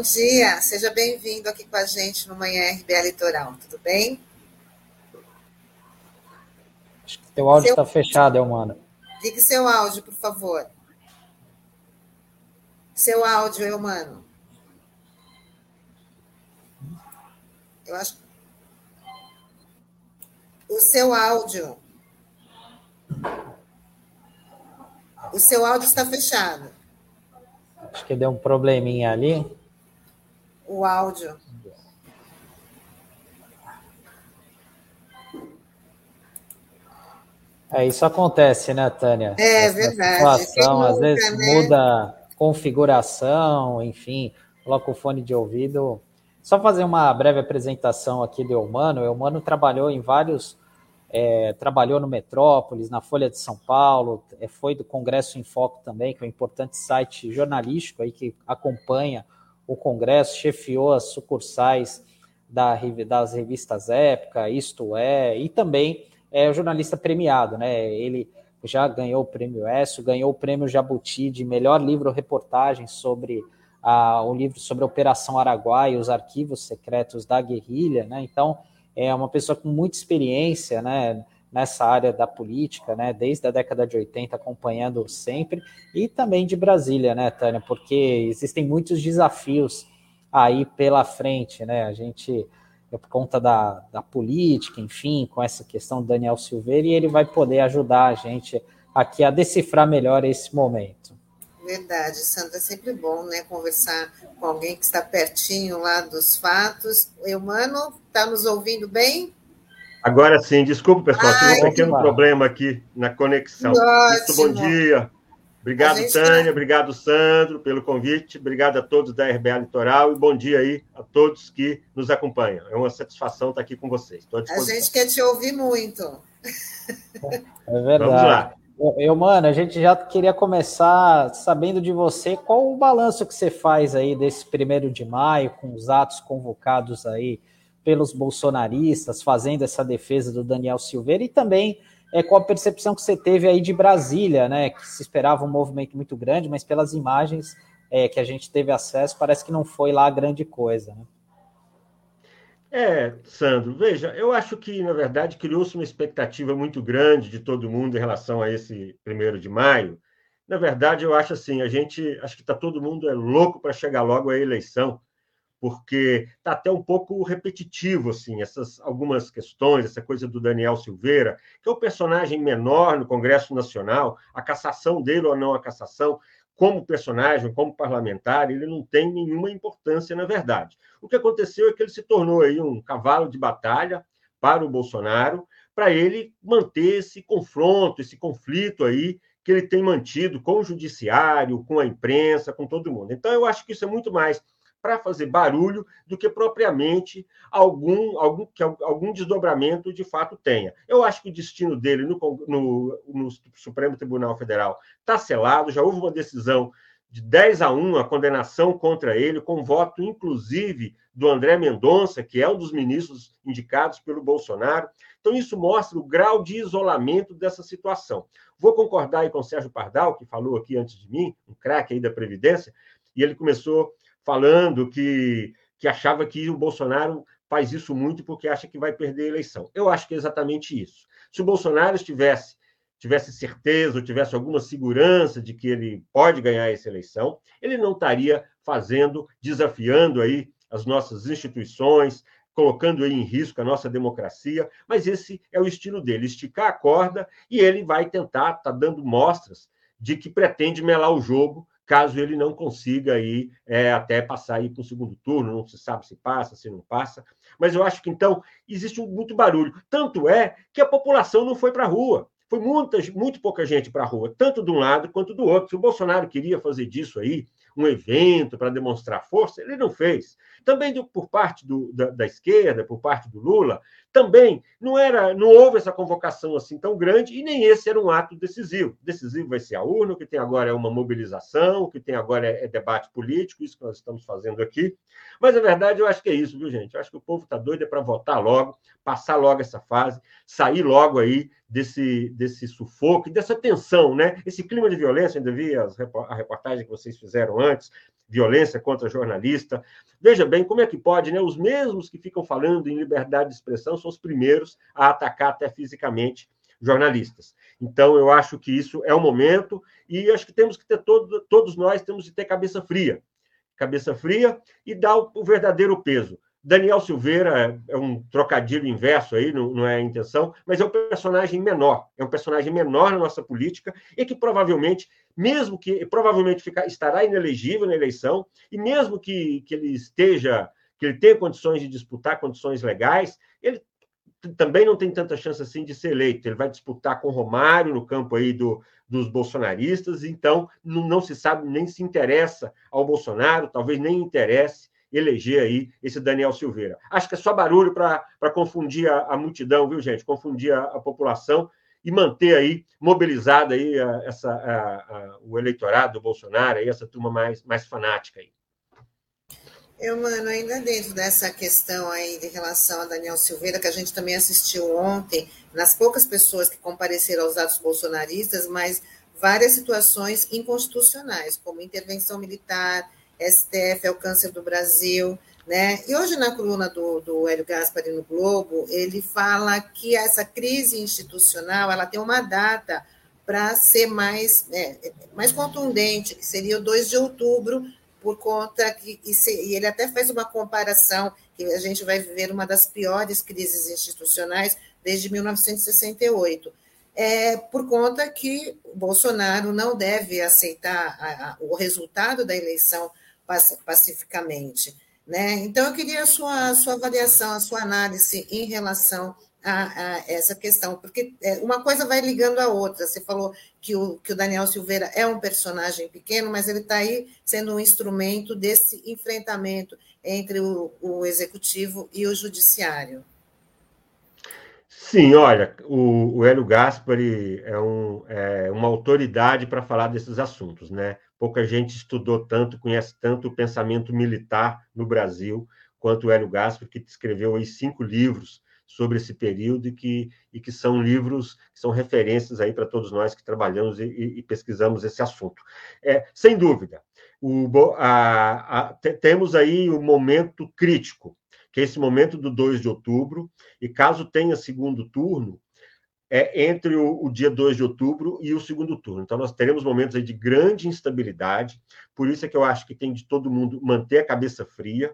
Bom dia. Seja bem-vindo aqui com a gente no Manhã RBA Litoral, tudo bem? Acho que teu áudio está seu... fechado, Eumano. Ligue seu áudio, por favor. Seu áudio, Eumano. Eu acho. O seu áudio. O seu áudio está fechado. Acho que deu um probleminha ali. O áudio. É, isso acontece, né, Tânia? É Essa verdade. Situação, nunca, às vezes né? muda configuração, enfim, coloca o fone de ouvido. Só fazer uma breve apresentação aqui do Eumano. O Eumano trabalhou em vários é, trabalhou no Metrópolis, na Folha de São Paulo, é, foi do Congresso em Foco também, que é um importante site jornalístico aí que acompanha o Congresso, chefiou as sucursais da, das revistas Época, Isto É, e também é jornalista premiado, né? Ele já ganhou o prêmio ESSO, ganhou o prêmio Jabuti de melhor livro-reportagem sobre a, o livro sobre a Operação Araguai e os arquivos secretos da guerrilha, né? Então, é uma pessoa com muita experiência, né, nessa área da política, né, desde a década de 80, acompanhando sempre, e também de Brasília, né, Tânia, porque existem muitos desafios aí pela frente, né, a gente, por conta da, da política, enfim, com essa questão do Daniel Silveira, e ele vai poder ajudar a gente aqui a decifrar melhor esse momento. Verdade, Sandra, é sempre bom né, conversar com alguém que está pertinho lá dos fatos. Eumano, está nos ouvindo bem? Agora sim, desculpa, pessoal, tive um pequeno problema aqui na conexão. Muito bom dia. Obrigado, Tânia, tá... obrigado, Sandro, pelo convite, obrigado a todos da RBA Litoral e bom dia aí a todos que nos acompanham. É uma satisfação estar aqui com vocês. A gente quer te ouvir muito. É verdade. Vamos lá. Eu, mano, a gente já queria começar sabendo de você qual o balanço que você faz aí desse primeiro de maio, com os atos convocados aí pelos bolsonaristas, fazendo essa defesa do Daniel Silveira, e também é, qual a percepção que você teve aí de Brasília, né? Que se esperava um movimento muito grande, mas pelas imagens é, que a gente teve acesso, parece que não foi lá grande coisa, né? É, Sandro, veja, eu acho que, na verdade, criou-se uma expectativa muito grande de todo mundo em relação a esse primeiro de maio. Na verdade, eu acho assim, a gente, acho que está todo mundo é louco para chegar logo à eleição, porque está até um pouco repetitivo, assim, essas algumas questões, essa coisa do Daniel Silveira, que é o um personagem menor no Congresso Nacional, a cassação dele ou não a cassação, como personagem, como parlamentar, ele não tem nenhuma importância, na verdade. O que aconteceu é que ele se tornou aí um cavalo de batalha para o Bolsonaro, para ele manter esse confronto, esse conflito aí que ele tem mantido com o judiciário, com a imprensa, com todo mundo. Então, eu acho que isso é muito mais para fazer barulho do que propriamente algum, algum, que algum desdobramento de fato tenha. Eu acho que o destino dele no, no, no Supremo Tribunal Federal está selado, já houve uma decisão de 10 a 1 a condenação contra ele, com voto inclusive do André Mendonça, que é um dos ministros indicados pelo Bolsonaro. Então, isso mostra o grau de isolamento dessa situação. Vou concordar aí com o Sérgio Pardal, que falou aqui antes de mim, um craque aí da Previdência, e ele começou falando que, que achava que o Bolsonaro faz isso muito porque acha que vai perder a eleição. Eu acho que é exatamente isso. Se o Bolsonaro estivesse tivesse certeza ou tivesse alguma segurança de que ele pode ganhar essa eleição, ele não estaria fazendo, desafiando aí as nossas instituições, colocando em risco a nossa democracia, mas esse é o estilo dele, esticar a corda e ele vai tentar, está dando mostras de que pretende melar o jogo caso ele não consiga aí é, até passar aí para o segundo turno, não se sabe se passa, se não passa. Mas eu acho que então existe muito barulho. Tanto é que a população não foi para a rua. Foi muita, muito pouca gente para a rua, tanto de um lado quanto do outro. Se o Bolsonaro queria fazer disso aí um evento para demonstrar força, ele não fez. Também do, por parte do, da, da, esquerda, por parte do Lula, também não era, não houve essa convocação assim tão grande e nem esse era um ato decisivo. Decisivo vai ser a urna, o que tem agora é uma mobilização, o que tem agora é, é debate político, isso que nós estamos fazendo aqui. Mas a verdade eu acho que é isso, viu, gente? Eu acho que o povo está doido é para votar logo, passar logo essa fase, sair logo aí desse, desse sufoco, dessa tensão, né? Esse clima de violência, ainda vi as, a reportagem que vocês fizeram antes, violência contra jornalista. Veja bem como é que pode, né? Os mesmos que ficam falando em liberdade de expressão são os primeiros a atacar até fisicamente jornalistas. Então, eu acho que isso é o momento e acho que temos que ter todo, todos nós temos que ter cabeça fria, cabeça fria e dar o, o verdadeiro peso. Daniel Silveira é um trocadilho inverso aí, não, não, é a intenção, mas é um personagem menor, é um personagem menor na nossa política e que provavelmente, mesmo que provavelmente ficar, estará inelegível na eleição, e mesmo que, que ele esteja, que ele tenha condições de disputar condições legais, ele também não tem tanta chance assim de ser eleito. Ele vai disputar com Romário no campo aí do, dos bolsonaristas, então não, não se sabe nem se interessa ao Bolsonaro, talvez nem interesse eleger aí esse Daniel Silveira. Acho que é só barulho para confundir a, a, multidão, viu, gente? Confundir a, a, população e manter aí mobilizada aí a, essa, o eleitorado do Bolsonaro, aí, essa turma mais, mais fanática aí. Eu, mano, ainda dentro dessa questão aí de relação a Daniel Silveira, que a gente também assistiu ontem, nas poucas pessoas que compareceram aos atos bolsonaristas, mas várias situações inconstitucionais, como intervenção militar, STF é o câncer do Brasil, né? E hoje na coluna do, do Hélio Gaspari no Globo, ele fala que essa crise institucional ela tem uma data para ser mais, é, mais contundente, que seria o 2 de outubro, por conta que e, se, e ele até faz uma comparação que a gente vai viver uma das piores crises institucionais desde 1968. É, por conta que Bolsonaro não deve aceitar a, a, o resultado da eleição pacificamente. Né? Então, eu queria a sua, a sua avaliação, a sua análise em relação a, a, essa questão, porque é, uma coisa vai ligando a outra. Você falou que o, que o Daniel Silveira é um personagem pequeno, mas ele está aí sendo um instrumento desse enfrentamento entre o, o executivo e o judiciário. Sim, olha, o, o Hélio Gaspari é, um, é uma autoridade para falar desses assuntos, né? Pouca gente estudou tanto, conhece tanto o pensamento militar no Brasil quanto Hélio Gaspari, que escreveu aí cinco livros sobre esse período e que, e que são livros, que são referências aí para todos nós que trabalhamos e, e pesquisamos esse assunto. É, sem dúvida, o, a, a, temos aí o um momento crítico, que é esse momento do 2 de outubro, e caso tenha segundo turno, é entre o, o, dia 2 de outubro e o segundo turno. Então, nós teremos momentos aí de grande instabilidade, por isso é que eu acho que tem de todo mundo manter a cabeça fria,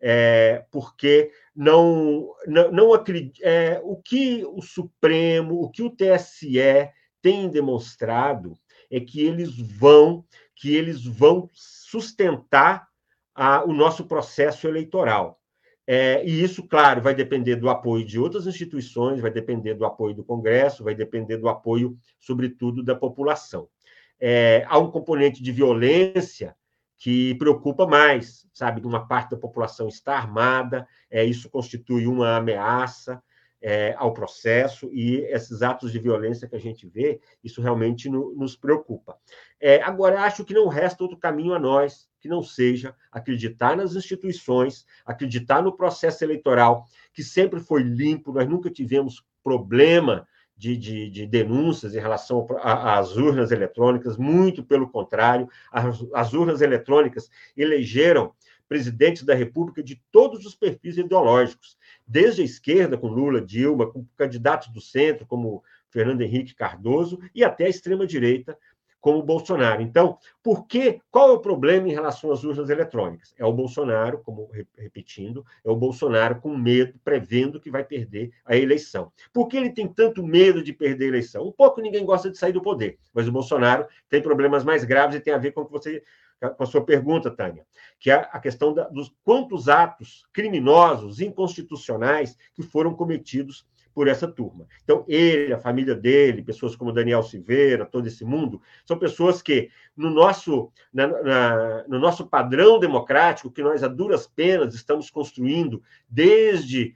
é, porque não, não, não acredito. É, o que o Supremo, o que o TSE tem demonstrado é que eles vão, que eles vão sustentar a, o nosso processo eleitoral. É, e isso, claro, vai depender do apoio de outras instituições, vai depender do apoio do Congresso, vai depender do apoio, sobretudo, da população. É, há um componente de violência que preocupa mais, sabe? Uma parte da população está armada, é, isso constitui uma ameaça é, ao processo e esses atos de violência que a gente vê, isso realmente no, nos preocupa. É, agora, acho que não resta outro caminho a nós que não seja acreditar nas instituições, acreditar no processo eleitoral, que sempre foi limpo, nós nunca tivemos problema de, de, de denúncias em relação às urnas eletrônicas, muito pelo contrário, as, as urnas eletrônicas elegeram presidentes da República de todos os perfis ideológicos, desde a esquerda, com Lula, Dilma, com candidatos do centro, como Fernando Henrique Cardoso, e até a extrema-direita, como Bolsonaro. Então, por que, qual é o problema em relação às urnas eletrônicas? É o Bolsonaro, como repetindo, é o Bolsonaro com medo, prevendo que vai perder a eleição. Por que ele tem tanto medo de perder a eleição? Um pouco ninguém gosta de sair do poder, mas o Bolsonaro tem problemas mais graves e tem a ver com o que você com a sua pergunta, Tânia, que é a questão da, dos quantos atos criminosos, inconstitucionais que foram cometidos por essa turma. Então, ele, a família dele, pessoas como Daniel Silveira, todo esse mundo, são pessoas que, no nosso, na, na, no nosso padrão democrático, que nós, a duras penas, estamos construindo desde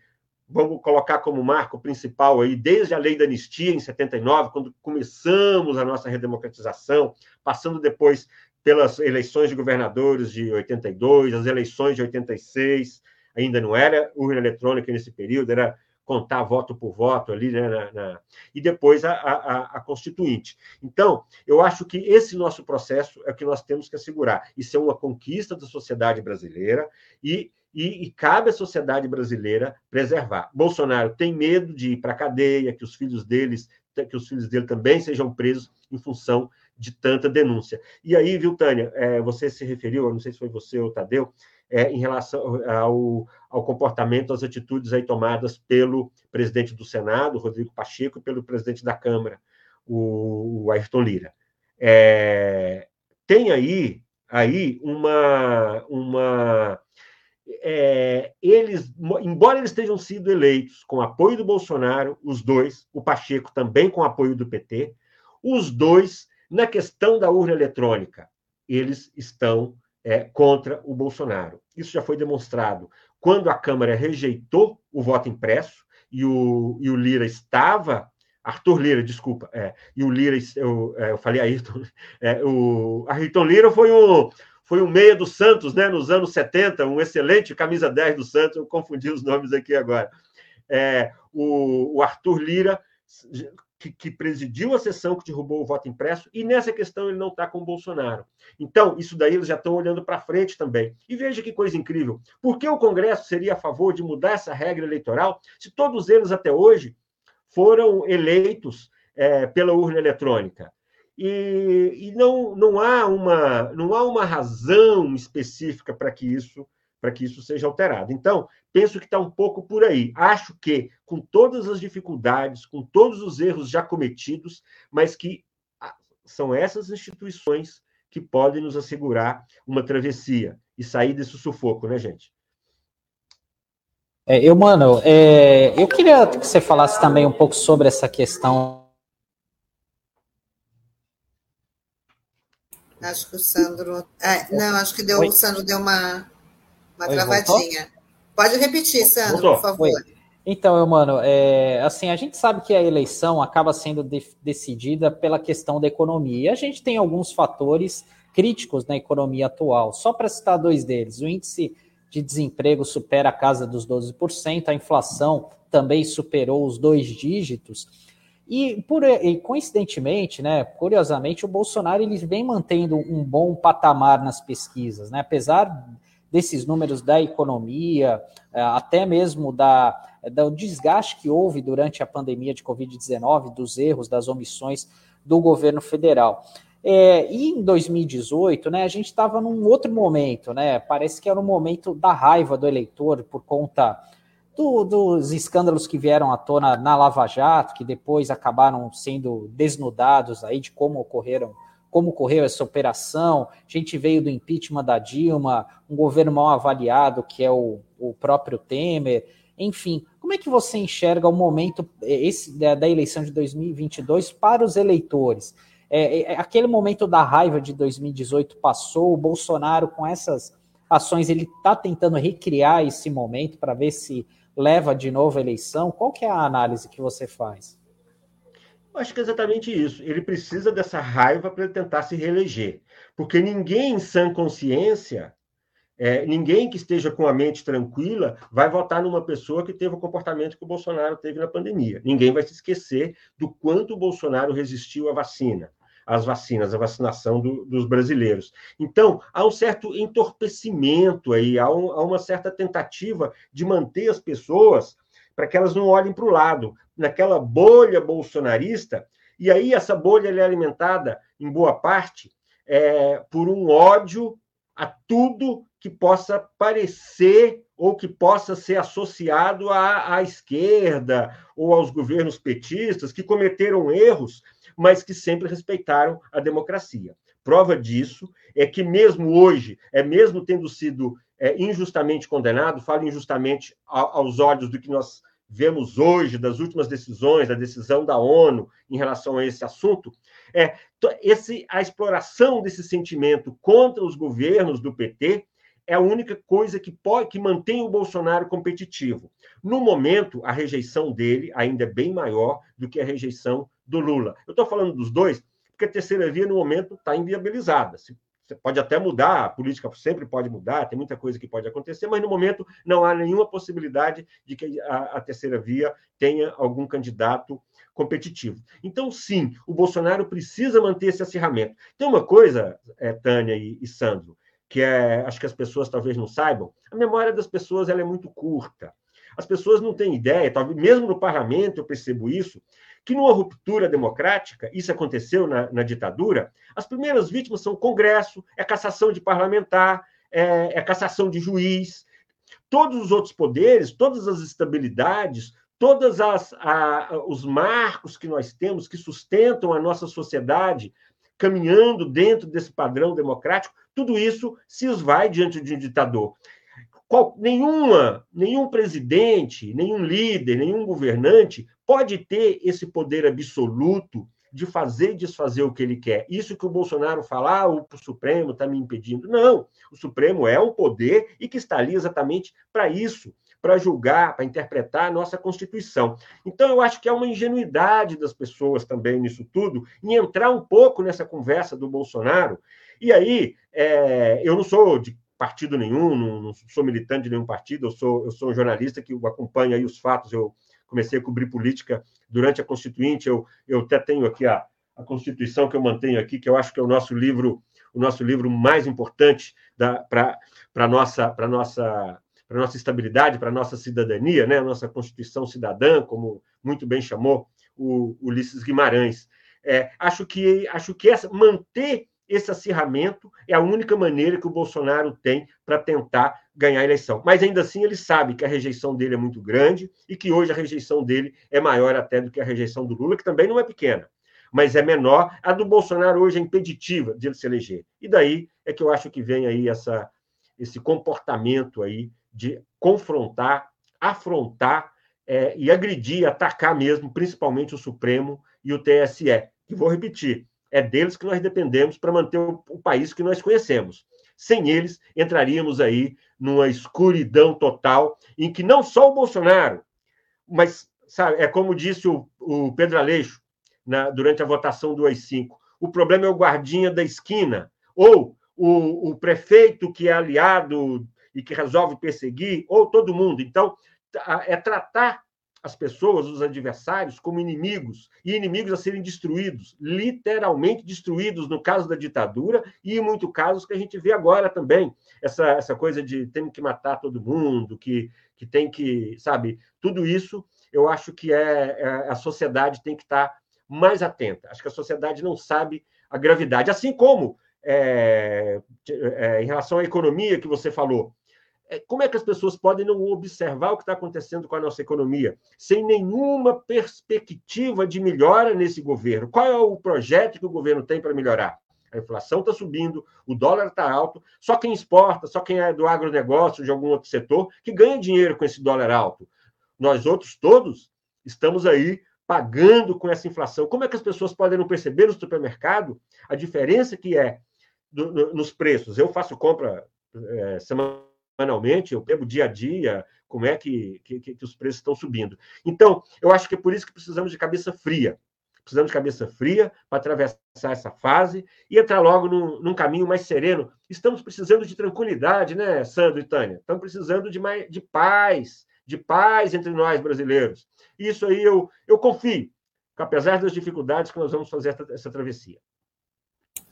vamos colocar como marco principal aí, desde a lei da anistia em 79, quando começamos a nossa redemocratização, passando depois pelas eleições de governadores de 82, as eleições de 86, ainda não era urna eletrônica nesse período, era contar voto por voto ali, né, na, na... e depois a, a, a, Constituinte. Então, eu acho que esse nosso processo é o que nós temos que assegurar. Isso é uma conquista da sociedade brasileira e, e, e cabe à sociedade brasileira preservar. Bolsonaro tem medo de ir para a cadeia, que os filhos deles, que os filhos dele também sejam presos em função de tanta denúncia. E aí, viu, Tânia, é, você se referiu, não sei se foi você ou Tadeu, é, em relação ao, ao, comportamento, às atitudes aí tomadas pelo presidente do Senado, Rodrigo Pacheco, e pelo presidente da Câmara, o, o Ayrton Lira. É, tem aí, aí uma. uma é, eles, embora eles tenham sido eleitos com apoio do Bolsonaro, os dois, o Pacheco também com apoio do PT, os dois, na questão da urna eletrônica, eles estão é, contra o Bolsonaro. Isso já foi demonstrado quando a Câmara rejeitou o voto impresso e o, e o Lira estava. Arthur Lira, desculpa, é, e o Lira, eu, é, eu falei Ayrton, é, o Ayrton Lira foi um, foi um meia do Santos, né, nos anos 70, um excelente camisa 10 do Santos, eu confundi os nomes aqui agora. É, o, o Arthur Lira que, que, presidiu a sessão que derrubou o voto impresso, e nessa questão ele não está com o Bolsonaro. Então, isso daí eles já estão olhando para frente também. E veja que coisa incrível. Por que o Congresso seria a favor de mudar essa regra eleitoral se todos eles até hoje foram eleitos é, pela urna eletrônica? E, e, não, não, há uma, não há uma razão específica para que isso para que isso seja alterado. Então, penso que está um pouco por aí. Acho que, com todas as dificuldades, com todos os erros já cometidos, mas que ah, são essas instituições que podem nos assegurar uma travessia e sair desse sufoco, né, gente? É, eu, mano, é, eu queria que você falasse também um pouco sobre essa questão. Acho que o Sandro. É, não, acho que deu, o Sandro deu uma uma Oi, travadinha. Voltou? Pode repetir, Sandro, voltou. por favor. Oi. Então, mano, é, assim, a gente sabe que a eleição acaba sendo de, decidida pela questão da economia. E a gente tem alguns fatores críticos na economia atual. Só para citar dois deles, o índice de desemprego supera a casa dos 12%, a inflação também superou os dois dígitos. E, por, e coincidentemente, né, curiosamente, o Bolsonaro ele vem mantendo um bom patamar nas pesquisas, né? Apesar desses números da economia, é, até mesmo da, do desgaste que houve durante a pandemia de Covid-19, dos erros, das omissões do governo federal. É, e em 2018, né, a gente estava num outro momento, né? Parece que era um momento da raiva do eleitor por conta do, dos escândalos que vieram à tona na Lava Jato, que depois acabaram sendo desnudados aí de como ocorreram como correu essa operação. A gente veio do impeachment da Dilma, um governo mal avaliado, que é o, o próprio Temer. Enfim, como é que você enxerga o momento eh, esse, da, da eleição de 2022 para os eleitores? É, é, aquele momento da raiva de 2018 passou, o Bolsonaro, com essas ações, ele está tentando recriar esse momento para ver se leva de novo a eleição. Qual que é a análise que você faz? Acho que é exatamente isso. Ele precisa dessa raiva para tentar se reeleger. Porque ninguém em sã consciência, é, ninguém que esteja com a mente tranquila, vai votar numa pessoa que teve o comportamento que o Bolsonaro teve na pandemia. Ninguém vai se esquecer do quanto o Bolsonaro resistiu à vacina, às vacinas, à vacinação do, dos brasileiros. Então, há um certo entorpecimento aí, há, um, há uma certa tentativa de manter as pessoas para que elas não olhem para o lado, naquela bolha bolsonarista, e aí essa bolha é alimentada, em boa parte, é, por um ódio a tudo que possa parecer ou que possa ser associado à, à esquerda ou aos governos petistas que cometeram erros, mas que sempre respeitaram a democracia. Prova disso é que mesmo hoje, é mesmo tendo sido é, injustamente condenado, falo injustamente aos olhos do que nós vemos hoje, das últimas decisões, da decisão da ONU em relação a esse assunto, é esse, a exploração desse sentimento contra os governos do PT é a única coisa que pode que mantém o Bolsonaro competitivo. No momento, a rejeição dele ainda é bem maior do que a rejeição do Lula. Eu estou falando dos dois porque a terceira via, no momento, está inviabilizada. Se pode até mudar, a política sempre pode mudar, tem muita coisa que pode acontecer, mas no momento não há nenhuma possibilidade de que a, a terceira via tenha algum candidato competitivo. Então, sim, o Bolsonaro precisa manter esse acirramento. Tem uma coisa, é, Tânia e, e Sandro, que é, acho que as pessoas talvez não saibam, a memória das pessoas ela é muito curta. As pessoas não têm ideia, talvez mesmo no parlamento eu percebo isso, que numa ruptura democrática, isso aconteceu na, na ditadura, as primeiras vítimas são o Congresso, é cassação de parlamentar, é, é cassação de juiz, todos os outros poderes, todas as estabilidades, todos os marcos que nós temos que sustentam a nossa sociedade caminhando dentro desse padrão democrático, tudo isso se esvai diante de um ditador. Qual, nenhuma, nenhum presidente, nenhum líder, nenhum governante pode ter esse poder absoluto de fazer e desfazer o que ele quer. Isso que o Bolsonaro fala, ah, o Supremo está me impedindo. Não, o Supremo é um poder e que está ali exatamente para isso, para julgar, para interpretar a nossa Constituição. Então, eu acho que é uma ingenuidade das pessoas também nisso tudo, em entrar um pouco nessa conversa do Bolsonaro. E aí, é, eu não sou de partido nenhum, não, não, sou militante de nenhum partido, eu sou, eu sou um jornalista que acompanha aí os fatos, eu comecei a cobrir política durante a Constituinte, eu, eu até tenho aqui a, a Constituição que eu mantenho aqui, que eu acho que é o nosso livro, o nosso livro mais importante para a nossa, para nossa, para nossa estabilidade, para a nossa cidadania, né? a nossa Constituição cidadã, como muito bem chamou o Ulisses Guimarães. É, acho que acho que essa, manter esse acirramento é a única maneira que o Bolsonaro tem para tentar ganhar a eleição. Mas ainda assim ele sabe que a rejeição dele é muito grande e que hoje a rejeição dele é maior até do que a rejeição do Lula, que também não é pequena, mas é menor. A do Bolsonaro hoje é impeditiva de ele se eleger. E daí é que eu acho que vem aí essa, esse comportamento aí de confrontar, afrontar é, e agredir, atacar mesmo, principalmente o Supremo e o TSE. E vou repetir, é deles que nós dependemos para manter o, o país que nós conhecemos. Sem eles, entraríamos aí numa escuridão total, em que não só o Bolsonaro, mas sabe, é como disse o, o Pedro Aleixo na, durante a votação do AI-5, o problema é o guardinha da esquina, ou o, o prefeito que é aliado e que resolve perseguir, ou todo mundo. Então, é tratar as pessoas, os adversários, como inimigos, e inimigos a serem destruídos, literalmente destruídos, no caso da ditadura, e em muitos casos que a gente vê agora também, essa, essa coisa de tem que matar todo mundo, que, que tem que, sabe, tudo isso eu acho que é, é a sociedade tem que estar mais atenta. Acho que a sociedade não sabe a gravidade, assim como é, é, em relação à economia que você falou, como é que as pessoas podem não observar o que está acontecendo com a nossa economia, sem nenhuma perspectiva de melhora nesse governo? Qual é o projeto que o governo tem para melhorar? A inflação está subindo, o dólar está alto, só quem exporta, só quem é do agronegócio, de algum outro setor, que ganha dinheiro com esse dólar alto. Nós outros todos estamos aí pagando com essa inflação. Como é que as pessoas podem não perceber no supermercado a diferença que é do, no, nos preços? Eu faço compra é, semana semanalmente, eu pego dia a dia como é que, que, que os preços estão subindo. Então, eu acho que é por isso que precisamos de cabeça fria. Precisamos de cabeça fria para atravessar essa fase e entrar logo num, num, caminho mais sereno. Estamos precisando de tranquilidade, né, Sandro e Tânia? Estamos precisando de, mais, de paz, de paz entre nós brasileiros. Isso aí eu, eu confio, apesar das dificuldades que nós vamos fazer essa travessia.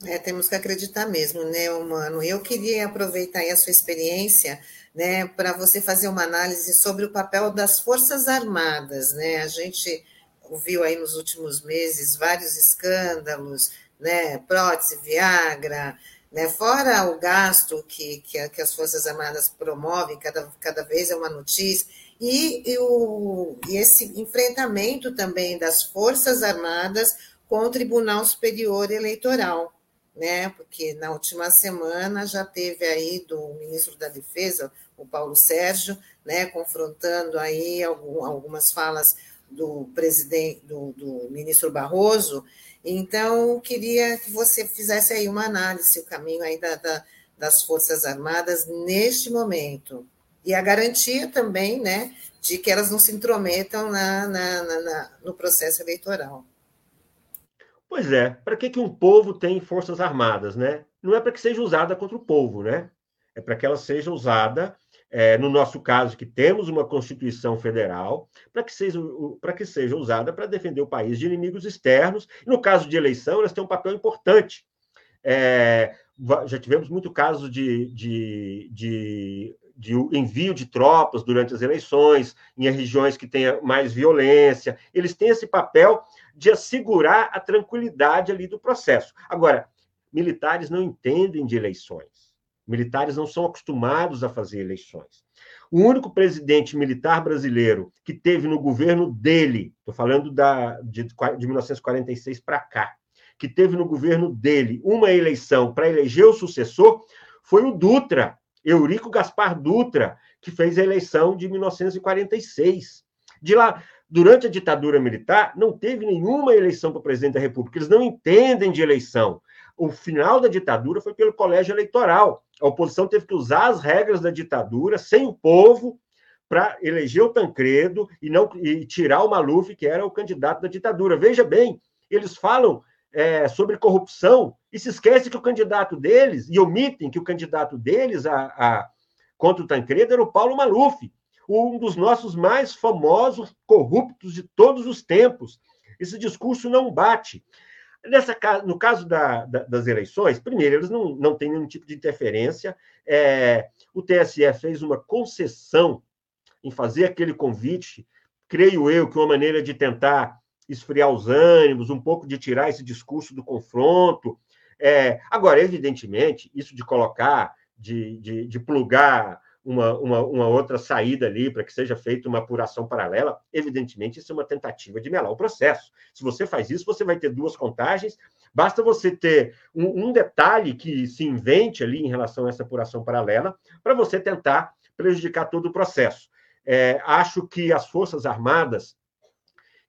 É, temos que acreditar mesmo, né, humano? Eu queria aproveitar a sua experiência, né, para você fazer uma análise sobre o papel das Forças Armadas, né? A gente ouviu aí nos últimos meses vários escândalos, né, prótese, Viagra, né, fora o gasto que, que, que as Forças Armadas promovem, cada, cada vez é uma notícia, e, e, o, e esse enfrentamento também das Forças Armadas com o Tribunal Superior Eleitoral, né? Porque na última semana já teve aí do ministro da Defesa, o Paulo Sérgio, né, confrontando aí algum, algumas falas do presidente, do, do, ministro Barroso. Então, queria que você fizesse aí uma análise, o caminho aí da, da, das Forças Armadas neste momento. E a garantia também né, de que elas não se intrometam na, na, na, no processo eleitoral. Pois é, para que, que um povo tem forças armadas, né? Não é para que seja usada contra o povo, né? É para que ela seja usada, é, no nosso caso, que temos uma Constituição Federal, para que seja, para que seja usada para defender o país de inimigos externos. No caso de eleição, elas têm um papel importante. É, já tivemos muito casos de, de, de de envio de tropas durante as eleições, em regiões que tenha mais violência. Eles têm esse papel de assegurar a tranquilidade ali do processo. Agora, militares não entendem de eleições. Militares não são acostumados a fazer eleições. O único presidente militar brasileiro que teve no governo dele, estou falando da, de, de 1946 para cá, que teve no governo dele uma eleição para eleger o sucessor, foi o Dutra, Eurico Gaspar Dutra, que fez a eleição de 1946. De lá, durante a ditadura militar, não teve nenhuma eleição para presidente da República. Eles não entendem de eleição. O final da ditadura foi pelo colégio eleitoral. A oposição teve que usar as regras da ditadura, sem o povo, para eleger o Tancredo e não e tirar o Maluf, que era o candidato da ditadura. Veja bem, eles falam é, sobre corrupção e se esquece que o candidato deles, e omitem que o candidato deles a, a, contra o Tancredo era o Paulo Maluf, um dos nossos mais famosos corruptos de todos os tempos. Esse discurso não bate. Nessa, no caso da, da, das eleições, primeiro, eles não, não têm nenhum tipo de interferência. É, o TSE fez uma concessão em fazer aquele convite, creio eu que uma maneira de tentar esfriar os ânimos, um pouco de tirar esse discurso do confronto. É, agora, evidentemente, isso de colocar, de, de, de plugar uma, uma, uma, outra saída ali para que seja feita uma apuração paralela, evidentemente, isso é uma tentativa de melar o processo. Se você faz isso, você vai ter duas contagens, basta você ter um, um detalhe que se invente ali em relação a essa apuração paralela, para você tentar prejudicar todo o processo. É, acho que as Forças Armadas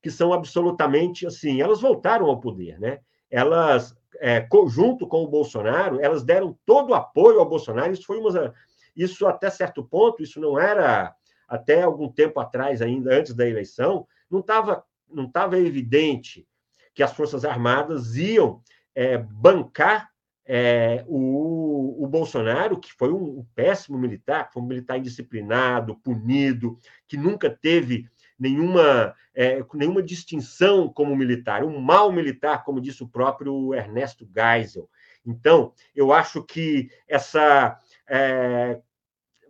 que são absolutamente assim, elas voltaram ao poder, né? Elas, é, junto com o Bolsonaro, elas deram todo o apoio ao Bolsonaro. Isso foi uma, isso até certo ponto, isso não era até algum tempo atrás, ainda antes da eleição, não estava não tava evidente que as Forças Armadas iam é, bancar é, o, o, Bolsonaro, que foi um, um péssimo militar, foi um militar indisciplinado, punido, que nunca teve nenhuma, é, nenhuma distinção como militar, um mal militar, como disse o próprio Ernesto Geisel. Então, eu acho que essa. É,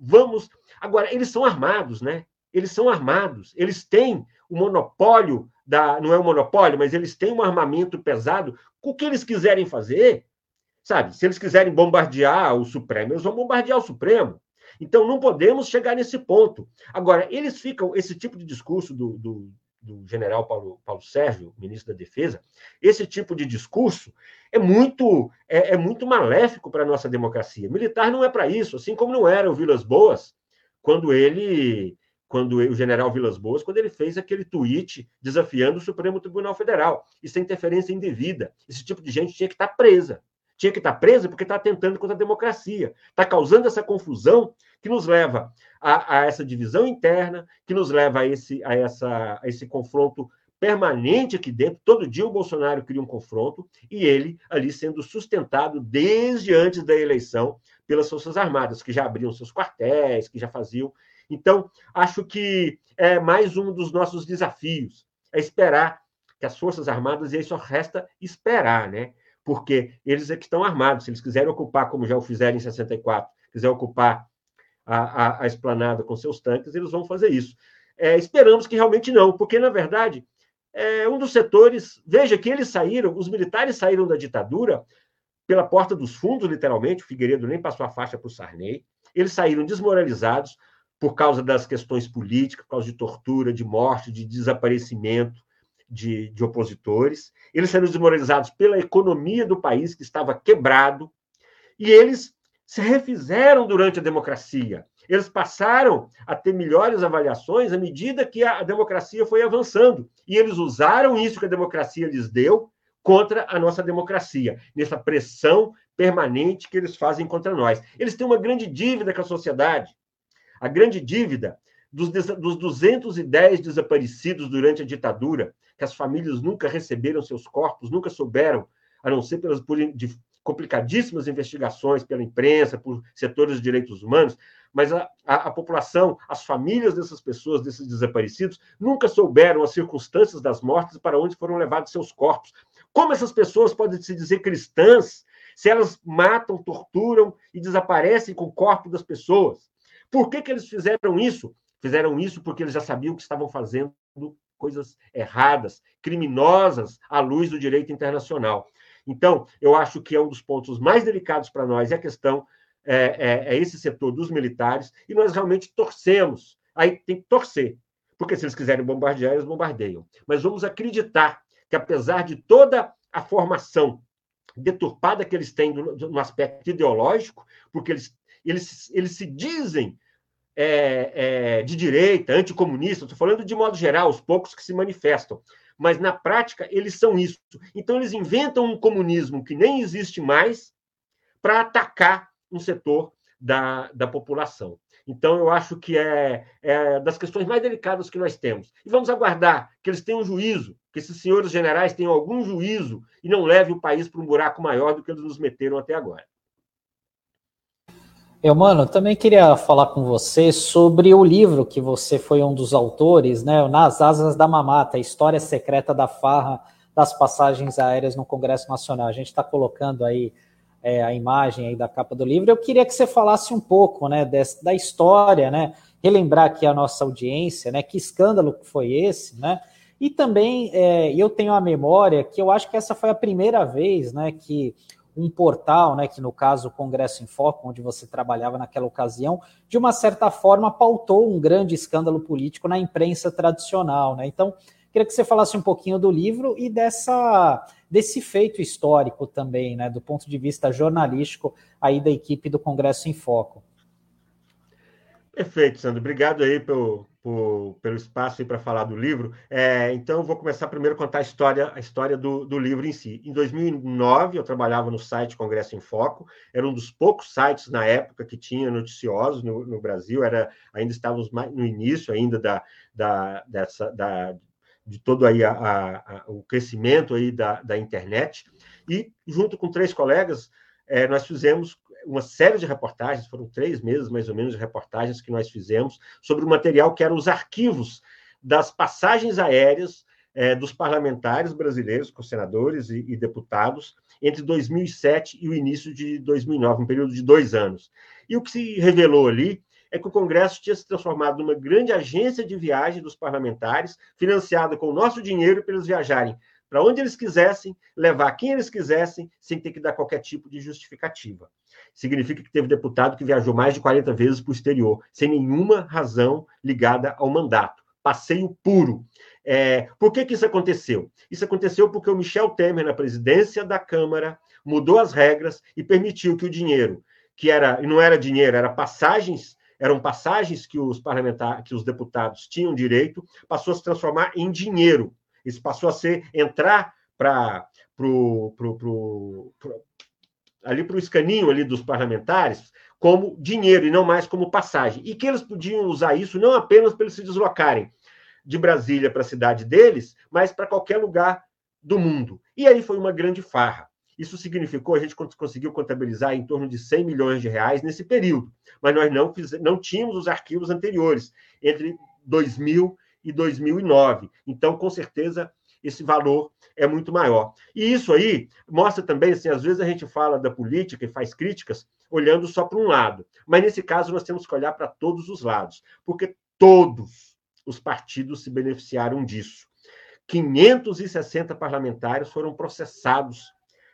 vamos. Agora, eles são armados, né? Eles são armados, eles têm o monopólio da. Não é o monopólio, mas eles têm um armamento pesado. O que eles quiserem fazer, sabe? Se eles quiserem bombardear o Supremo, eles vão bombardear o Supremo. Então, não podemos chegar nesse ponto. Agora, eles ficam, esse tipo de discurso do, do, do general Paulo, Paulo Sérgio, ministro da Defesa, esse tipo de discurso é muito, é, é muito maléfico para a nossa democracia. Militar não é para isso, assim como não era o Vilas Boas, quando ele quando o general Vilas Boas, quando ele fez aquele tweet desafiando o Supremo Tribunal Federal. Isso é interferência indevida. Esse tipo de gente tinha que estar presa tinha que estar presa porque está atentando contra a democracia, está causando essa confusão que nos leva a, a, essa divisão interna, que nos leva a esse, a, essa, a esse confronto permanente aqui dentro. Todo dia o Bolsonaro cria um confronto e ele ali sendo sustentado desde antes da eleição pelas Forças Armadas, que já abriam seus quartéis, que já faziam. Então, acho que é mais um dos nossos desafios, é esperar que as Forças Armadas, e aí só resta esperar, né? Porque eles é que estão armados. Se eles quiserem ocupar, como já o fizeram em 64, quiser ocupar a, a, a esplanada com seus tanques, eles vão fazer isso. É, esperamos que realmente não, porque, na verdade, é um dos setores. Veja que eles saíram, os militares saíram da ditadura pela porta dos fundos, literalmente. O Figueiredo nem passou a faixa para o Sarney. Eles saíram desmoralizados por causa das questões políticas, por causa de tortura, de morte, de desaparecimento de, de opositores, eles saíram desmoralizados pela economia do país, que estava quebrado, e eles se refizeram durante a democracia. Eles passaram a ter melhores avaliações à medida que a democracia foi avançando. E eles usaram isso que a democracia lhes deu contra a nossa democracia, nessa pressão permanente que eles fazem contra nós. Eles têm uma grande dívida com a sociedade. A grande dívida dos, dos 210 desaparecidos durante a ditadura, que as famílias nunca receberam seus corpos, nunca souberam, a não ser pelas por, de complicadíssimas investigações pela imprensa, por setores de direitos humanos, mas a, a, a, população, as famílias dessas pessoas, desses desaparecidos, nunca souberam as circunstâncias das mortes para onde foram levados seus corpos. Como essas pessoas podem se dizer cristãs se elas matam, torturam e desaparecem com o corpo das pessoas? Por que, que eles fizeram isso? Fizeram isso porque eles já sabiam que estavam fazendo coisas erradas, criminosas à luz do direito internacional. Então, eu acho que é um dos pontos mais delicados para nós é a questão é, é, é, esse setor dos militares e nós realmente torcemos. Aí tem que torcer, porque se eles quiserem bombardear, eles bombardeiam. Mas vamos acreditar que, apesar de toda a formação deturpada que eles têm no, no aspecto ideológico, porque eles, eles, eles se dizem é, é, de direita, anticomunista, estou falando de modo geral, os poucos que se manifestam, mas na prática eles são isso. Então eles inventam um comunismo que nem existe mais para atacar um setor da, da população. Então, eu acho que é, é, das questões mais delicadas que nós temos. E vamos aguardar que eles tenham juízo, que esses senhores generais tenham algum juízo e não levem o país para um buraco maior do que eles nos meteram até agora. Eu, mano, também queria falar com você sobre o livro que você foi um dos autores, né? Nas Asas da Mamata, história secreta da farra das passagens aéreas no Congresso Nacional. A gente está colocando aí é, a imagem aí da capa do livro, eu queria que você falasse um pouco, né, da história, né, relembrar aqui a nossa audiência, né, que escândalo foi esse, né, e também é, eu tenho a memória que eu acho que essa foi a primeira vez, né, que um portal, né, que no caso o Congresso em Foco, onde você trabalhava naquela ocasião, de uma certa forma pautou um grande escândalo político na imprensa tradicional, né, então Queria que você falasse um pouquinho do livro e dessa desse feito histórico também, né, do ponto de vista jornalístico aí da equipe do Congresso em Foco. Perfeito, Sandro. Obrigado aí pelo, por, pelo espaço para falar do livro. É, então, vou começar primeiro a contar a história, a história do, do, livro em si. Em 2009, eu trabalhava no site Congresso em Foco. Era um dos poucos sites na época que tinha noticiosos no, no Brasil. Era ainda estávamos no início ainda da, da, dessa, da, de todo aí a, a, a, o crescimento aí da, da internet. E, junto com três colegas, é, nós fizemos uma série de reportagens, foram três meses mais ou menos de reportagens que nós fizemos sobre o material que eram os arquivos das passagens aéreas é, dos parlamentares brasileiros, com senadores e, e, deputados, entre 2007 e o início de 2009, um período de dois anos. E o que se revelou ali é que o Congresso tinha se transformado numa grande agência de viagem dos parlamentares, financiada com o nosso dinheiro para eles viajarem para onde eles quisessem, levar quem eles quisessem, sem ter que dar qualquer tipo de justificativa. Significa que teve deputado que viajou mais de 40 vezes para o exterior, sem nenhuma razão ligada ao mandato. Passeio puro. É, por que, que isso aconteceu? Isso aconteceu porque o Michel Temer, na presidência da Câmara, mudou as regras e permitiu que o dinheiro, que era, e não era dinheiro, era passagens eram passagens que os parlamentares, que os deputados tinham direito, passou a se transformar em dinheiro. Isso passou a ser entrar para pro, pro, pro, pro, ali para o escaninho ali dos parlamentares como dinheiro e não mais como passagem. E que eles podiam usar isso não apenas para eles se deslocarem de Brasília para a cidade deles, mas para qualquer lugar do mundo. E aí foi uma grande farra. Isso significou, a gente conseguiu contabilizar em torno de 100 milhões de reais nesse período, mas nós não, fiz, não tínhamos os arquivos anteriores, entre 2000 e 2009. Então, com certeza, esse valor é muito maior. E isso aí mostra também, assim, às vezes a gente fala da política e faz críticas olhando só para um lado, mas nesse caso nós temos que olhar para todos os lados, porque todos os partidos se beneficiaram disso. 560 parlamentares foram processados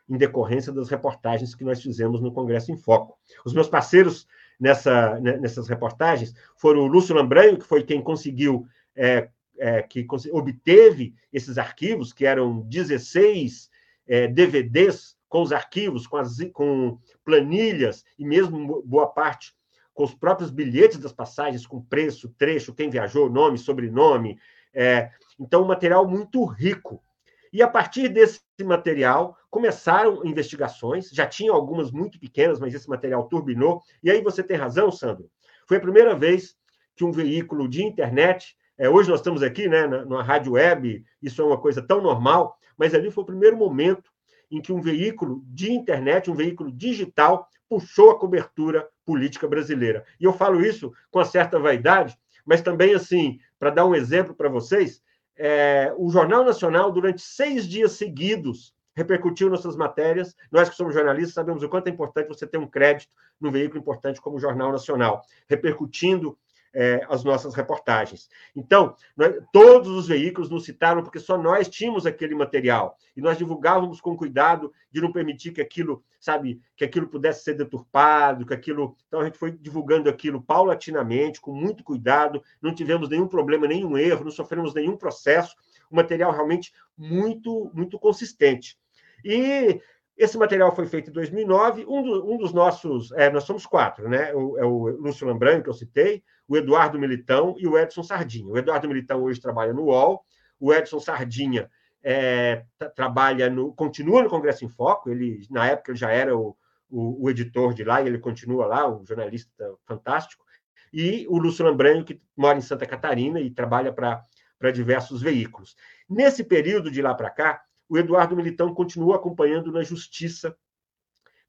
em decorrência das reportagens que nós fizemos no Congresso em Foco. Os meus parceiros nessa, né, nessas reportagens foram o Lúcio Lambranho, que foi quem conseguiu, é, é, que obteve esses arquivos, que eram 16 é, DVDs com os arquivos, com, as, com planilhas e mesmo boa parte com os próprios bilhetes das passagens, com preço, trecho, quem viajou, nome, sobrenome. É, então, um material muito rico E a partir desse material começaram investigações, já tinham algumas muito pequenas, mas esse material turbinou. E aí você tem razão, Sandro. Foi a primeira vez que um veículo de internet, é, hoje nós estamos aqui, né, na, rádio web, isso é uma coisa tão normal, mas ali foi o primeiro momento em que um veículo de internet, um veículo digital, puxou a cobertura política brasileira. E eu falo isso com uma certa vaidade, mas também, assim, para dar um exemplo para vocês, é, o Jornal Nacional, durante seis dias seguidos, repercutiu nossas matérias. Nós que somos jornalistas sabemos o quanto é importante você ter um crédito num veículo importante como o Jornal Nacional, repercutindo é, as nossas reportagens. Então, nós, todos os veículos nos citaram porque só nós tínhamos aquele material e nós divulgávamos com cuidado de não permitir que aquilo, sabe, que aquilo pudesse ser deturpado, que aquilo. Então a gente foi divulgando aquilo paulatinamente, com muito cuidado, não tivemos nenhum problema, nenhum erro, não sofremos nenhum processo. O material realmente muito, muito consistente. E esse material foi feito em 2009. Um, do, um dos nossos, é, nós somos quatro, né? O, é o Lúcio Lambranco, que eu citei, o Eduardo Militão e o Edson Sardinha. O Eduardo Militão hoje trabalha no UOL, o Edson Sardinha é, trabalha no, continua no Congresso em Foco. Ele na época já era o, o, o, editor de lá e ele continua lá, um jornalista fantástico. E o Lúcio Lambranco, que mora em Santa Catarina e trabalha para diversos veículos. Nesse período de lá para cá, o Eduardo Militão continua acompanhando na justiça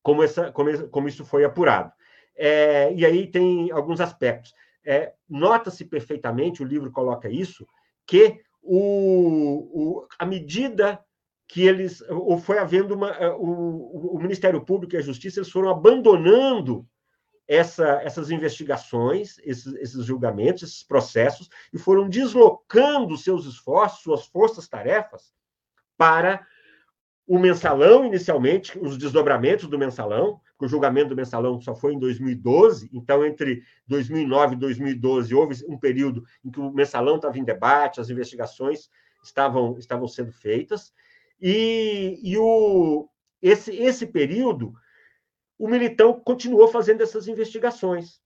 como, essa, como, como isso foi apurado. É, e aí tem alguns aspectos. É, Nota-se perfeitamente, o livro coloca isso, que o, o, à medida que eles, ou foi havendo uma, é, o, o Ministério Público e a Justiça, eles foram abandonando essa, essas investigações, esses, esses, julgamentos, esses processos, e foram deslocando seus esforços, suas forças-tarefas, para o mensalão, inicialmente, os desdobramentos do mensalão, porque o julgamento do mensalão só foi em 2012, então, entre 2009 e 2012, houve um período em que o mensalão estava em debate, as investigações estavam, estavam sendo feitas, e, e o, esse, esse período, o Militão continuou fazendo essas investigações.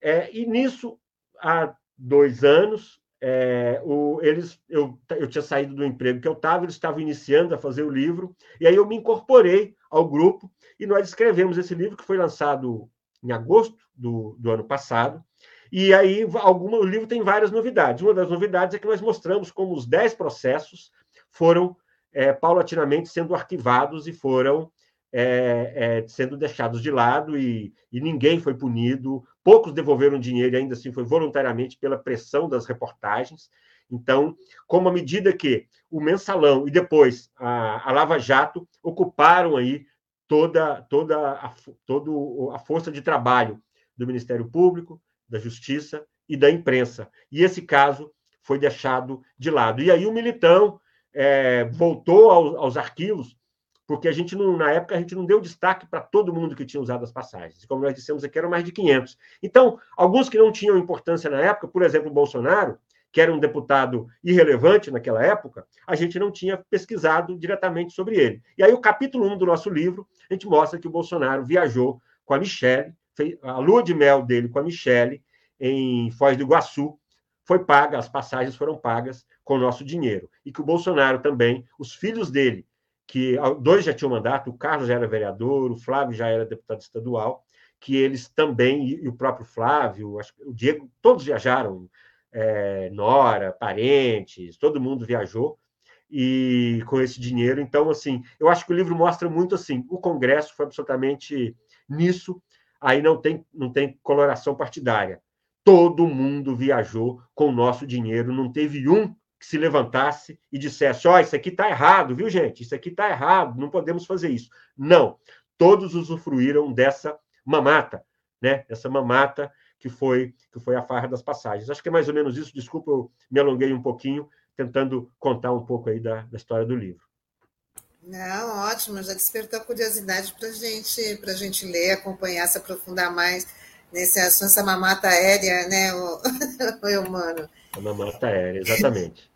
É, e nisso, há dois anos, é, o, eles, eu, eu tinha saído do emprego que eu estava, eles estavam iniciando a fazer o livro, e aí eu me incorporei ao grupo e nós escrevemos esse livro que foi lançado em agosto do, do ano passado. E aí alguma, o livro tem várias novidades. Uma das novidades é que nós mostramos como os dez processos foram é, paulatinamente sendo arquivados e foram é, é, sendo deixados de lado e, e, ninguém foi punido, poucos devolveram dinheiro ainda assim foi voluntariamente pela pressão das reportagens. Então, como à medida que o mensalão e depois a, a Lava Jato ocuparam aí toda, toda, a, toda a força de trabalho do Ministério Público, da Justiça e da imprensa. E esse caso foi deixado de lado. E aí o Militão é, voltou aos, aos arquivos porque a gente não, na época a gente não deu destaque para todo mundo que tinha usado as passagens. Como nós dissemos aqui, eram mais de 500. Então, alguns que não tinham importância na época, por exemplo, o Bolsonaro, que era um deputado irrelevante naquela época, a gente não tinha pesquisado diretamente sobre ele. E aí, o capítulo 1 do nosso livro, a gente mostra que o Bolsonaro viajou com a Michelle, a lua de mel dele com a Michelle, em Foz do Iguaçu, foi paga, as passagens foram pagas com o nosso dinheiro. E que o Bolsonaro também, os filhos dele, que dois já tinham mandato, o Carlos já era vereador, o Flávio já era deputado estadual, que eles também, e o próprio Flávio, o Diego, todos viajaram, é, Nora, parentes, todo mundo viajou, e com esse dinheiro. Então, assim, eu acho que o livro mostra muito assim, o Congresso foi absolutamente nisso, aí não tem, não tem coloração partidária. Todo mundo viajou com o nosso dinheiro, não teve um que se levantasse e dissesse: Ó, oh, isso aqui está errado, viu, gente? Isso aqui está errado, não podemos fazer isso. Não. Todos usufruíram dessa mamata, né? Essa mamata que foi que foi a farra das passagens. Acho que é mais ou menos isso. Desculpa, eu me alonguei um pouquinho, tentando contar um pouco aí da, da história do livro. Não, ótimo, já despertou a curiosidade para gente, a gente ler, acompanhar, se aprofundar mais nesse assunto, essa mamata aérea, né, o, o humano. A mamata aérea, exatamente.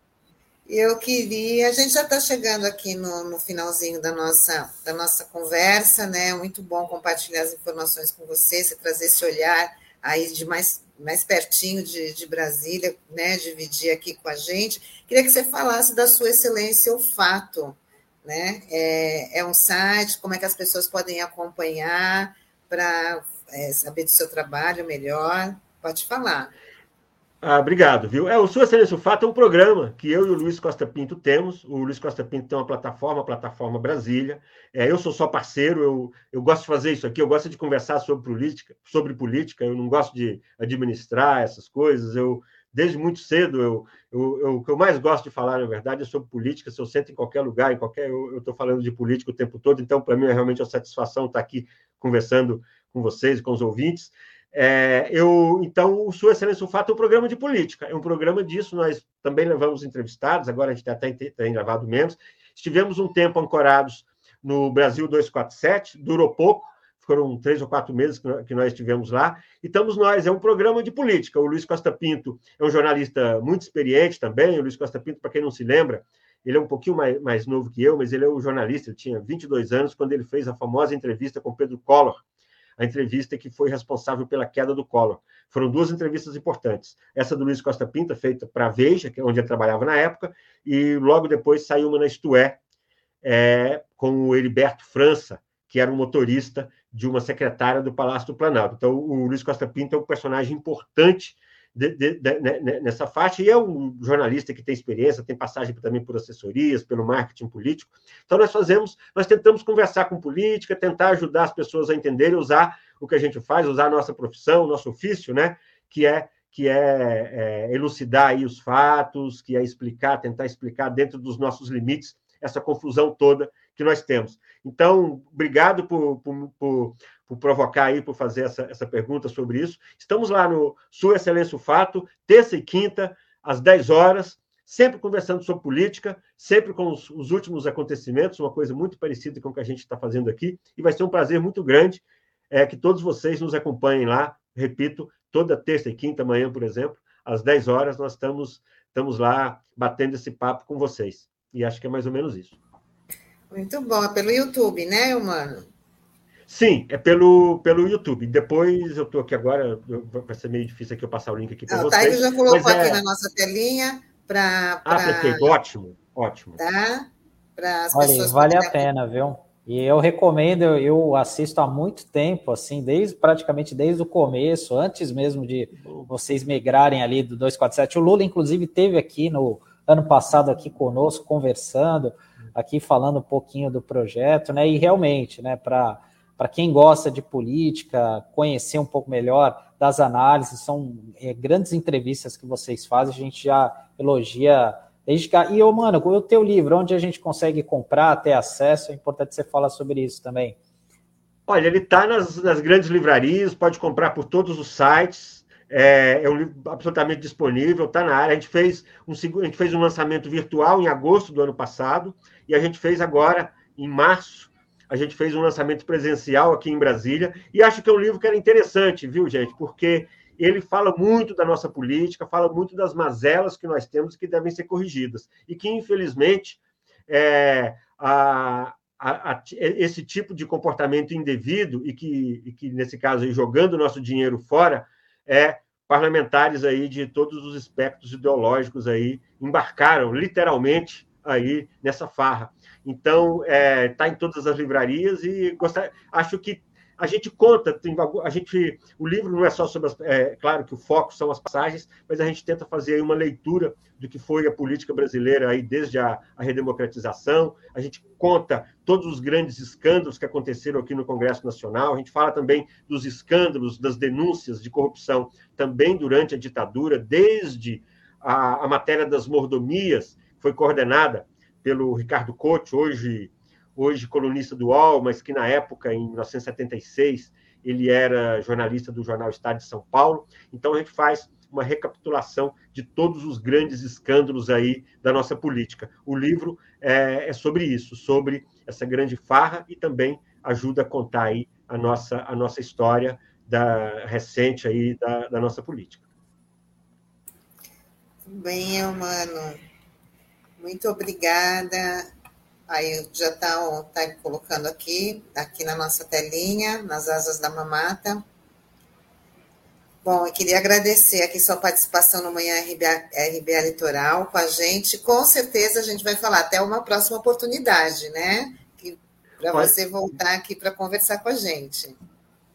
Eu queria, a gente já está chegando aqui no, no, finalzinho da nossa, da nossa conversa, né? Muito bom compartilhar as informações com você, você trazer esse olhar aí de mais, mais pertinho de, de Brasília, né? Dividir aqui com a gente. Queria que você falasse da sua excelência olfato, né? É, é um site, como é que as pessoas podem acompanhar para é, saber do seu trabalho melhor? Pode falar. Ah, obrigado, viu? É, o Sua o Fato é um programa que eu e o Luiz Costa Pinto temos. O Luiz Costa Pinto tem uma plataforma, a plataforma Brasília. É, eu sou só parceiro, eu, eu gosto de fazer isso aqui, eu gosto de conversar sobre política, sobre política, eu não gosto de administrar essas coisas. Eu, desde muito cedo, eu, eu, eu, o que eu mais gosto de falar, na verdade, é sobre política. Se eu sento em qualquer lugar, em qualquer. Eu estou falando de política o tempo todo, então, para mim, é realmente uma satisfação estar aqui conversando com vocês com os ouvintes. É, eu, então, o Sua Excelência o Fato é um programa de política, é um programa disso. Nós também levamos entrevistados, agora a gente até tem gravado menos. Estivemos um tempo ancorados no Brasil 247, durou pouco, foram três ou quatro meses que nós estivemos lá, e estamos nós, é um programa de política. O Luiz Costa Pinto é um jornalista muito experiente também. O Luiz Costa Pinto, para quem não se lembra, ele é um pouquinho mais, mais novo que eu, mas ele é um jornalista, ele tinha 22 anos quando ele fez a famosa entrevista com Pedro Collor, a entrevista que foi responsável pela queda do Collor. Foram duas entrevistas importantes. Essa do Luiz Costa Pinta, feita para a Veja, é onde ele trabalhava na época, e logo depois saiu uma na Isto é, é, com o Heriberto França, que era um motorista de uma secretária do Palácio do Planalto. Então, o Luiz Costa Pinto é um personagem importante de, de, de, nessa faixa, e é um jornalista que tem experiência, tem passagem também por assessorias, pelo marketing político. Então, nós fazemos, nós tentamos conversar com política, tentar ajudar as pessoas a entenderem, usar o que a gente faz, usar a nossa profissão, o nosso ofício, né? Que é que é, é elucidar aí os fatos, que é explicar, tentar explicar dentro dos nossos limites essa confusão toda que nós temos. Então, obrigado por, por, por, por provocar aí, por fazer essa, essa pergunta sobre isso. Estamos lá no Sua Excelência o Fato, terça e quinta, às 10 horas, sempre conversando sobre política, sempre com os, os últimos acontecimentos, uma coisa muito parecida com o que a gente está fazendo aqui, e vai ser um prazer muito grande é, que todos vocês nos acompanhem lá, repito, toda terça e quinta, amanhã, por exemplo, às 10 horas, nós estamos, estamos lá batendo esse papo com vocês. E acho que é mais ou menos isso. Muito bom, é pelo YouTube, né, Humano? Sim, é pelo, pelo YouTube. Depois eu estou aqui agora, vai ser meio difícil aqui eu passar o link aqui para vocês. O Taio já colocou aqui é... na nossa telinha para. Pra... Ah, perfeito, ótimo, ótimo. Tá? Para as Olha, pessoas. Vale a pena, viu? E eu recomendo, eu assisto há muito tempo, assim, desde praticamente desde o começo, antes mesmo de vocês migrarem ali do 247. O Lula, inclusive, teve aqui no ano passado aqui conosco, conversando aqui falando um pouquinho do projeto, né? E realmente, né, para para quem gosta de política, conhecer um pouco melhor das análises, são é, grandes entrevistas que vocês fazem, a gente já elogia desde. E, ô, mano, o teu livro, onde a gente consegue comprar, ter acesso, é importante você falar sobre isso também. Olha, ele está nas, nas grandes livrarias, pode comprar por todos os sites, é, é um livro absolutamente disponível, está na área. A gente, fez um, a gente fez um lançamento virtual em agosto do ano passado, e a gente fez agora, em março, a gente fez um lançamento presencial aqui em Brasília, e acho que é um livro que era interessante, viu, gente? Porque ele fala muito da nossa política, fala muito das mazelas que nós temos que devem ser corrigidas, e que, infelizmente, é, a, a, a, esse tipo de comportamento indevido, e que, e que nesse caso, jogando o nosso dinheiro fora, é parlamentares aí de todos os espectros ideológicos aí embarcaram literalmente aí nessa farra. Então, está é, tá em todas as livrarias e gostar, acho que a gente conta, tem, a gente, o livro não é só sobre, as, é, claro que o foco são as passagens, mas a gente tenta fazer uma leitura do que foi a política brasileira aí desde a, a redemocratização, a gente conta todos os grandes escândalos que aconteceram aqui no Congresso Nacional, a gente fala também dos escândalos, das denúncias de corrupção também durante a ditadura, desde a, a matéria das mordomias, foi coordenada pelo Ricardo Couto, hoje hoje colunista do UOL, mas que na época, em 1976, ele era jornalista do jornal Estado de São Paulo. Então a gente faz uma recapitulação de todos os grandes escândalos aí da nossa política. O livro é, é sobre isso, sobre essa grande farra e também ajuda a contar aí a nossa, a nossa história da recente aí da, da nossa política. Bem, mano, muito obrigada. Aí já está tá colocando aqui, aqui na nossa telinha, nas asas da mamata. Bom, eu queria agradecer aqui sua participação no Manhã RBA, RBA Litoral com a gente. Com certeza a gente vai falar até uma próxima oportunidade, né? Para você voltar aqui para conversar com a gente.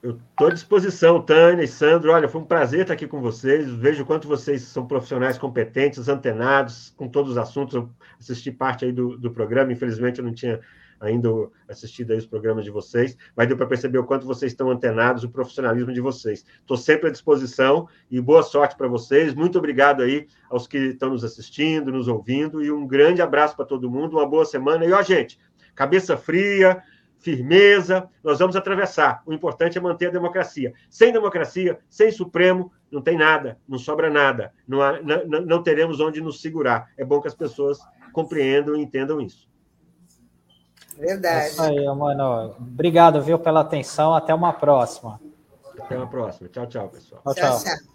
Eu estou à disposição, Tânia e Sandro. Olha, foi um prazer estar aqui com vocês. Vejo o quanto vocês são profissionais competentes, antenados com todos os assuntos. Eu assisti parte aí do, do programa, infelizmente eu não tinha ainda assistido aí os programas de vocês, mas deu para perceber o quanto vocês estão antenados, o profissionalismo de vocês. Estou sempre à disposição e boa sorte para vocês. Muito obrigado aí aos que estão nos assistindo, nos ouvindo e um grande abraço para todo mundo, uma boa semana. E ó, gente, cabeça fria, firmeza, nós vamos atravessar. O importante é manter a democracia. Sem democracia, sem Supremo, não tem nada, não sobra nada, não, há, não, não teremos onde nos segurar. É bom que as pessoas compreendam e entendam isso. Verdade. É isso aí, mano. Obrigado, viu, pela atenção. Até uma próxima. Até uma próxima. Tchau, tchau, pessoal. tchau. tchau. tchau.